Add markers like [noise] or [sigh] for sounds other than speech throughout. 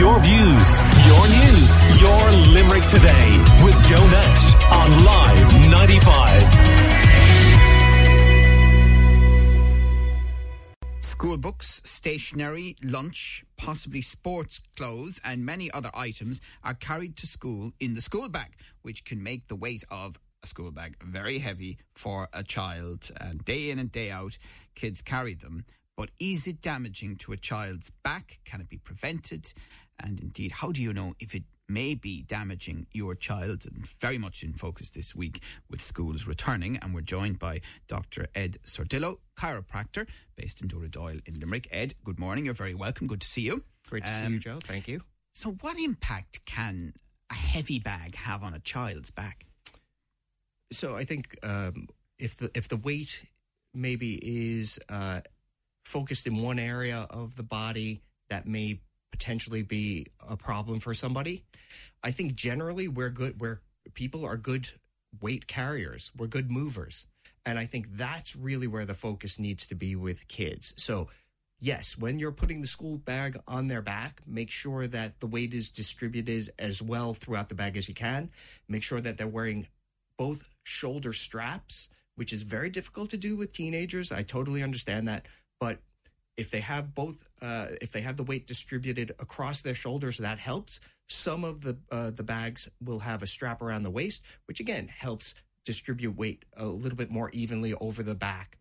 Your views, your news, your Limerick today with Joe Nash on Live 95. School books, stationery, lunch, possibly sports clothes, and many other items are carried to school in the school bag, which can make the weight of a school bag very heavy for a child. And day in and day out, kids carry them. But is it damaging to a child's back? Can it be prevented? And indeed, how do you know if it may be damaging your child? And very much in focus this week with schools returning. And we're joined by Dr. Ed Sordillo, chiropractor based in Dooradoyle in Limerick. Ed, good morning. You're very welcome. Good to see you. Great to see Um, you, Joe. Thank you. So, what impact can a heavy bag have on a child's back? So I think um, if the if the weight maybe is uh, focused in one area of the body that may potentially be a problem for somebody, I think generally we're good. We're people are good weight carriers. We're good movers, and I think that's really where the focus needs to be with kids. So. Yes, when you're putting the school bag on their back, make sure that the weight is distributed as well throughout the bag as you can. Make sure that they're wearing both shoulder straps, which is very difficult to do with teenagers. I totally understand that, but if they have both, uh, if they have the weight distributed across their shoulders, that helps. Some of the uh, the bags will have a strap around the waist, which again helps distribute weight a little bit more evenly over the back.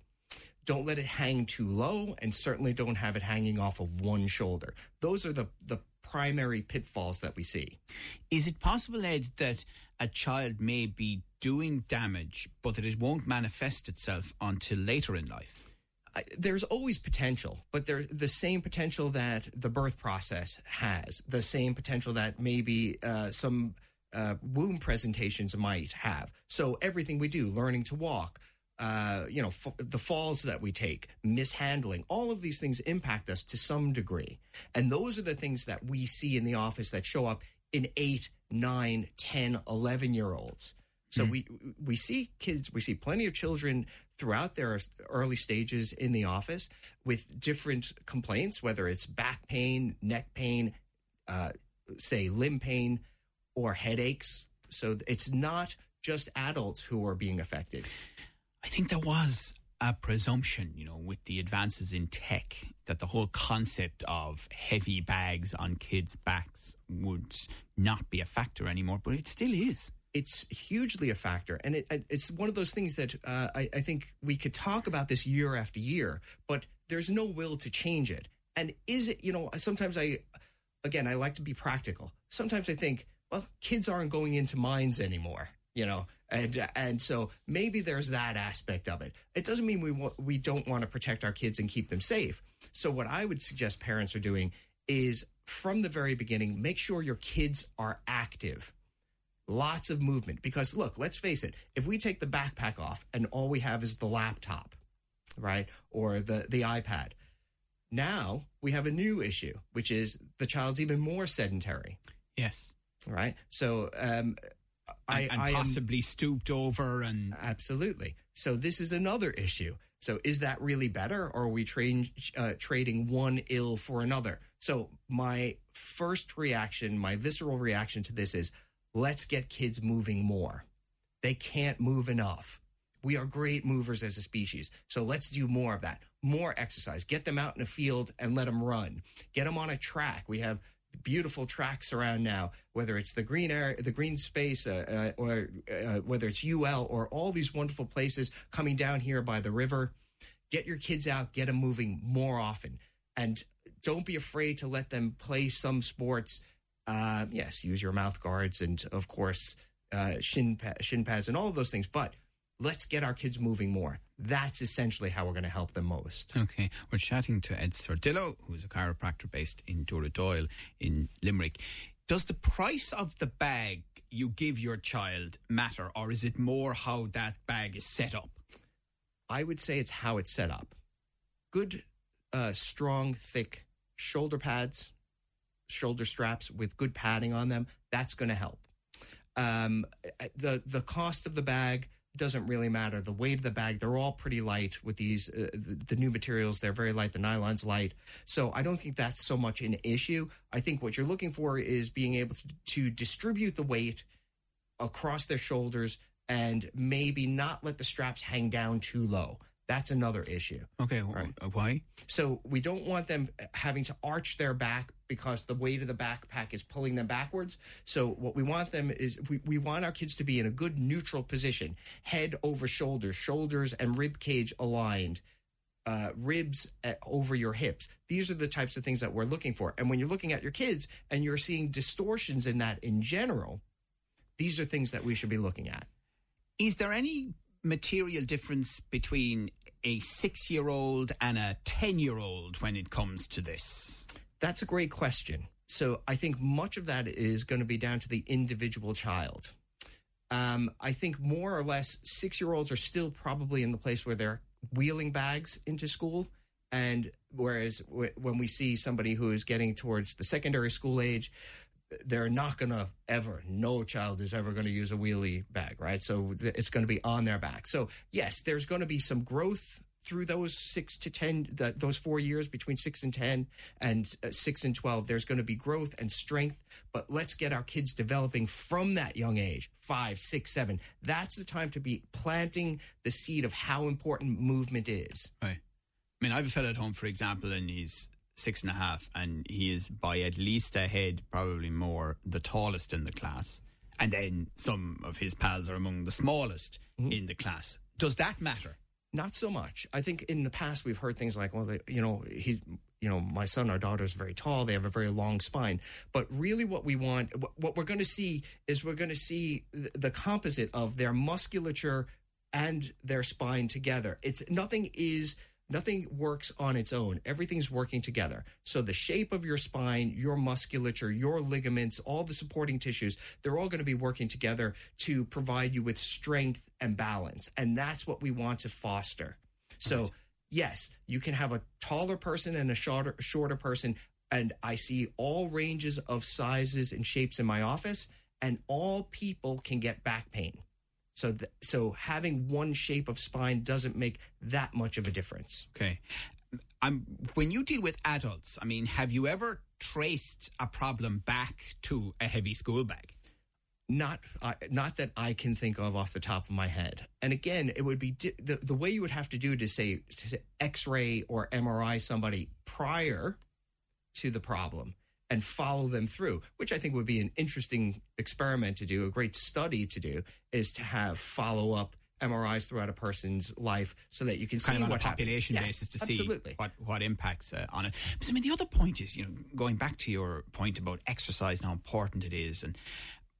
Don't let it hang too low, and certainly don't have it hanging off of one shoulder. Those are the the primary pitfalls that we see. Is it possible, Ed, that a child may be doing damage, but that it won't manifest itself until later in life? There's always potential, but there's the same potential that the birth process has, the same potential that maybe uh, some uh, womb presentations might have. So everything we do, learning to walk, uh, you know, f- the falls that we take, mishandling, all of these things impact us to some degree. And those are the things that we see in the office that show up in eight, nine, 10, 11 year olds. So we we see kids, we see plenty of children throughout their early stages in the office with different complaints, whether it's back pain, neck pain, uh, say limb pain, or headaches. So it's not just adults who are being affected. I think there was a presumption, you know, with the advances in tech, that the whole concept of heavy bags on kids' backs would not be a factor anymore, but it still is. It's hugely a factor. And it, it- it's one of those things that uh, I, I think we could talk about this year after year but there's no will to change it. And is it you know sometimes i again i like to be practical. Sometimes i think well kids aren't going into mines anymore you know and and so maybe there's that aspect of it. It doesn't mean we we don't want to protect our kids and keep them safe. So what i would suggest parents are doing is from the very beginning make sure your kids are active lots of movement. Because look let's face it if we take the backpack off and all we have is the laptop right or the the ipad now we have a new issue which is the child's even more sedentary. Yes. right? So um i And, and I am possibly stooped over and absolutely. So this is another issue. So is that really better or are we train, uh, trading one ill for another? So my first reaction my visceral reaction to this is let's get kids moving more. They can't move enough. We are great movers as a species. So let's do more of that. More exercise. Get them out in a field and let them run. Get them on a track. We have beautiful tracks around now whether it's the green air, the green space uh, uh, or uh, whether it's ul or all these wonderful places coming down here by the river. Get your kids out. Get them moving more often. And don't be afraid to let them play some sports uh, yes use your mouth guards and of course uh, shin, pa- shin pads and all of those things but let's get our kids moving more that's essentially how we're going to help them most Okay, we're chatting to Ed Sordillo, who is a chiropractor based in Dooradoyle in Limerick. Does the price of the bag you give your child matter, or is it more how that bag is set up? I would say it's how it's set up. Good, uh, strong, thick shoulder pads, shoulder straps with good padding on them. That's going to help. Um, the the cost of the bag doesn't really matter. The weight of the bag, they're all pretty light with these, uh, the, the new materials. They're very light. The nylon's light. So I don't think that's so much an issue. I think what you're looking for is being able to, to distribute the weight across their shoulders and maybe not let the straps hang down too low. That's another issue. Okay, wh- why? So we don't want them having to arch their back because the weight of the backpack is pulling them backwards. So what we want them is we, we want our kids to be in a good neutral position, head over shoulders, shoulders and rib cage aligned. Uh, ribs at, over your hips. These are the types of things that we're looking for. And when you're looking at your kids and you're seeing distortions in that in general, these are things that we should be looking at. Is there any material difference between a six year old and a 10 year old when it comes to this? That's a great question. So I think much of that is going to be down to the individual child. Um, I think more or less six year olds are still probably in the place where they're wheeling bags into school. And whereas w- when we see somebody who is getting towards the secondary school age, they're not going to ever, no child is ever going to use a wheelie bag, right? So it's going to be on their back. So, yes, there's going to be some growth through those six to 10, the, those four years between six and 10 and uh, six and 12. There's going to be growth and strength, but let's get our kids developing from that young age five, six, seven. That's the time to be planting the seed of how important movement is. Right. I mean, I have a fellow at home, for example, and he's six and a half, and he is by at least a head, probably more, the tallest in the class. And then some of his pals are among the smallest Mm-hmm. in the class. Does that matter? Not so much. I think in the past we've heard things like, well, they, you know, he's, you know, my son or daughter is very tall. They have a very long spine. But really, what we want, what- what we're going to see is we're going to see the composite of their musculature and their spine together. It's nothing is nothing works on its own. Everything's working together. So the shape of your spine, your musculature, your ligaments, all the supporting tissues, they're all going to be working together to provide you with strength and balance. And that's what we want to foster. So, yes, you can have a taller person and a shorter shorter person and I see all ranges of sizes and shapes in my office and all people can get back pain. So, th- so having one shape of spine doesn't make that much of a difference. Okay. I'm, when you deal with adults, I mean, have you ever traced a problem back to a heavy school bag? Not, uh, not that I can think of off the top of my head. And again, it would be di- the the way you would have to do it is say, to say X-ray or MRI somebody prior to the problem and follow them through, which I think would be an interesting experiment to do, a great study to do, is to have follow up MRIs throughout a person's life so that you can see kind of on what a population happens. basis Yeah, to absolutely. see what, what impacts uh, on it. But I mean, the other point is, you know, going back to your point about exercise and how important it is, and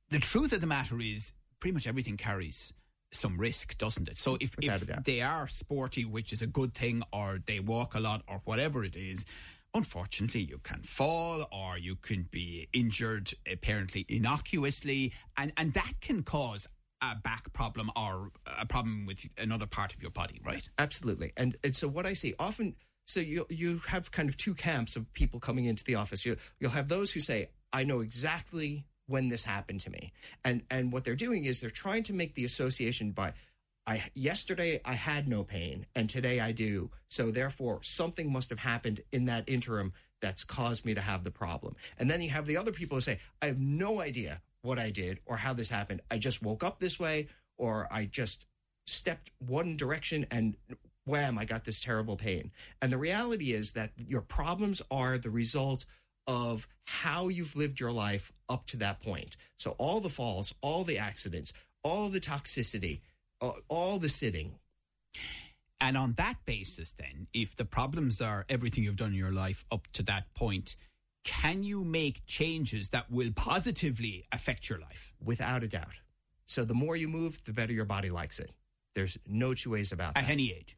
the truth of the matter is, pretty much everything carries some risk, doesn't it? So if, if they are sporty, which is a good thing, or they walk a lot, or whatever it is. Unfortunately, you can fall or you can be injured apparently innocuously, and, and that can cause a back problem or a problem with another part of your body, right? Absolutely. And, and so what I see often, so you you have kind of two camps of people coming into the office. You, you'll have those who say, I know exactly when this happened to me. And, and what they're doing is they're trying to make the association by, I, yesterday I had no pain and today I do. So therefore something must have happened in that interim that's caused me to have the problem. And then you have the other people who say, I have no idea what I did or how this happened. I just woke up this way or I just stepped one direction and wham, I got this terrible pain. And the reality is that your problems are the result of how you've lived your life up to that point. So all the falls, all the accidents, all the toxicity, all, all the sitting. And on that basis, then, if the problems are everything you've done in your life up to that point, can you make changes that will positively affect your life? Without a doubt. So the more you move, the better your body likes it. There's no two ways about that. At any age.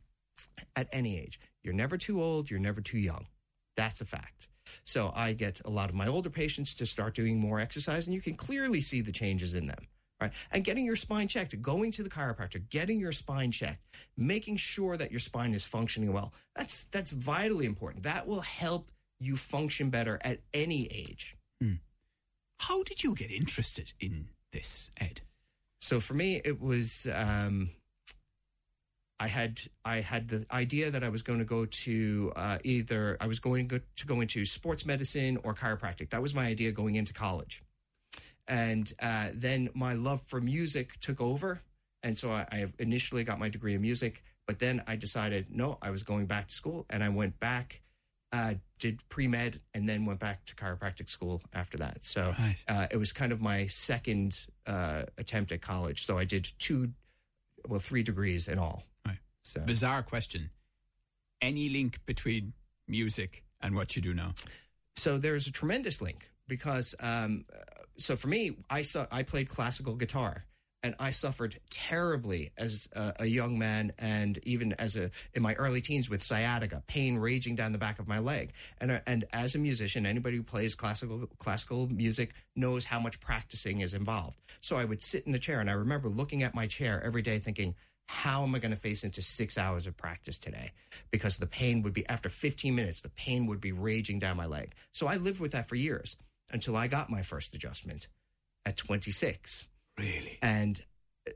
at any age. You're never too old, you're never too young. That's a fact. So I get a lot of my older patients to start doing more exercise, and you can clearly see the changes in them. Right. And getting your spine checked, going to the chiropractor, getting your spine checked, making sure that your spine is functioning well. That's that's vitally important. That will help you function better at any age. How did you get interested in this, Ed? So for me, it was um, I had I had the idea that I was going to go to uh, either I was going to go, to go into sports medicine or chiropractic. That was my idea going into college, and uh, then my love for music took over, and so I, I initially got my degree in music. But then I decided no, I was going back to school, and I went back, uh, did pre med, and then went back to chiropractic school after that. So Right. uh, it was kind of my second uh, attempt at college. So I did two, well, three degrees in all. Right. So Bizarre question. Any link between music and what you do now? so there's a tremendous link because um, so for me I saw I played classical guitar and I suffered terribly as a, a young man and even as a in my early teens with sciatica pain raging down the back of my leg and uh, and as a musician anybody who plays classical classical music knows how much practicing is involved so I would sit in a chair and I remember looking at my chair every day thinking how am I going to face into six hours of practice today? Because the pain would be, after 15 minutes, the pain would be raging down my leg. So I lived with that for years until I got my first adjustment at 26. Really? And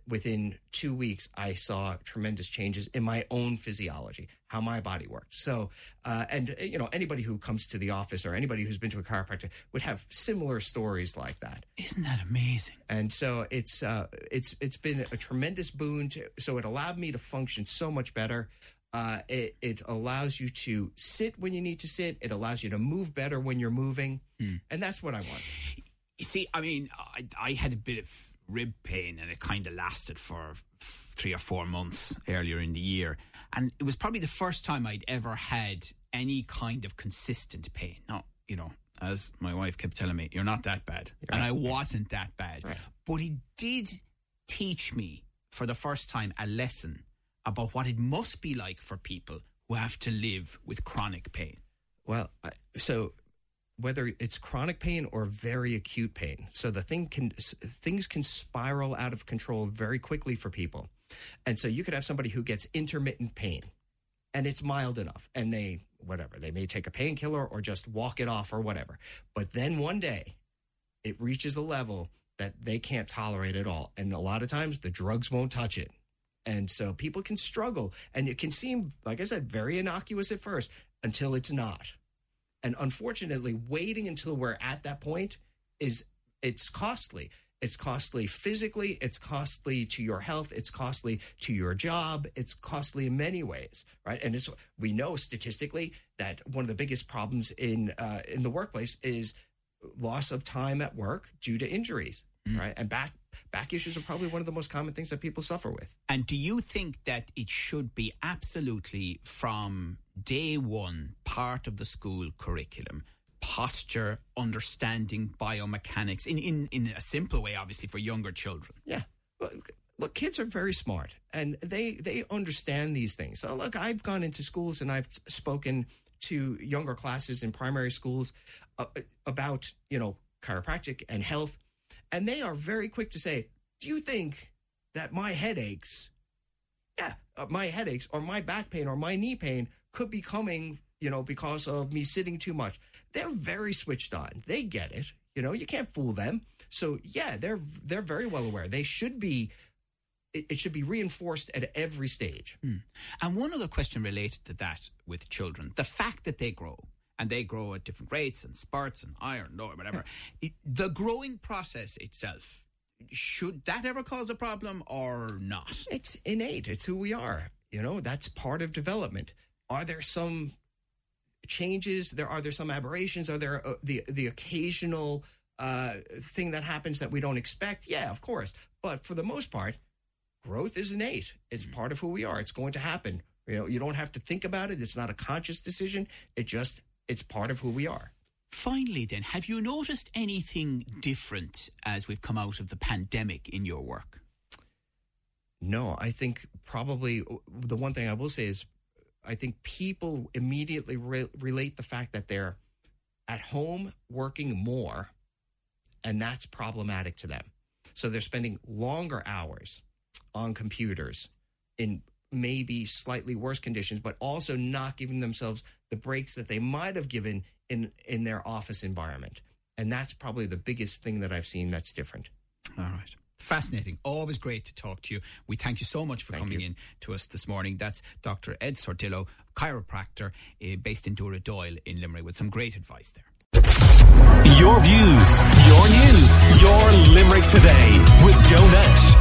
within two weeks, I saw tremendous changes in my own physiology, how my body worked. So, uh, and, uh, you know, anybody who comes to the office or anybody who's been to a chiropractor would have similar stories like that Isn't that amazing? and so it's uh, it's it's been a tremendous boon. To, so it allowed me to function so much better. Uh, it it allows you to sit when you need to sit. It allows you to move better when you're moving, and that's what I want. You see, I mean, I, I had a bit of rib pain and it kind of lasted for three or four months earlier in the year. And it was probably the first time I'd ever had any kind of consistent pain. Now, you know, as my wife kept telling me, you're not that bad. And I wasn't that bad. But it did teach me for the first time a lesson about what it must be like for people who have to live with chronic pain. Well, so whether it's chronic pain or very acute pain, so the thing can things can spiral out of control very quickly for people, and so you could have somebody who gets intermittent pain, and it's mild enough, and they whatever they may take a painkiller or just walk it off or whatever, but then one day it reaches a level that they can't tolerate at all, and a lot of times the drugs won't touch it. And so people can struggle, and it can seem, like I said, very innocuous at first until it's not. And unfortunately, waiting until we're at that point is it's costly. It's costly physically, it's costly to your health, it's costly to your job, it's costly in many ways, right? And it's, we know statistically that one of the biggest problems in uh, in the workplace is loss of time at work due to injuries, right? And back back issues are probably one of the most common things that people suffer with. And do you think that it should be absolutely from day one part of the school curriculum? Posture, understanding biomechanics in, in, in a simple way, obviously, for younger children. Yeah. Look, kids are very smart and they they understand these things. So look, I've gone into schools and I've spoken to younger classes in primary schools uh, about, you know, chiropractic and health and they are very quick to say, "Do you think that my headaches yeah, uh, my headaches or my back pain or my knee pain could be coming, you know, because of me sitting too much. They're very switched on. They get it. You know, you can't fool them. So yeah, they're they're very well aware. They should be. It, should be reinforced at every stage. And one other question related to that with children the fact that they grow and they grow at different rates and spurts and iron or whatever, [laughs] it, the growing process itself, should that ever cause a problem or not? It's innate. It's who we are. You know, that's part of development. Are there some changes? There are there some aberrations? Are there uh, the the occasional uh, thing that happens that we don't expect? Yeah, of course. But for the most part, growth is innate. It's part of who we are. It's going to happen. You know, you don't have to think about it. It's not a conscious decision. It just it's part of who we are. Finally, then, have you noticed anything different as we've come out of the pandemic in your work? No, I think probably uh, the one thing I will say is I think people immediately re- relate the fact that they're at home working more, and that's problematic to them. So they're spending longer hours on computers in maybe slightly worse conditions, but also not giving themselves the breaks that they might have given in in their office environment. And that's probably the biggest thing that I've seen that's different. All right. Fascinating. Always great to talk to you. We thank you so much for coming you. in to us this morning. That's Dr. Ed Sordillo, chiropractor uh, based in Dooradoyle in Limerick, with some great advice there. Your views, your news, your Limerick today with Joe Nash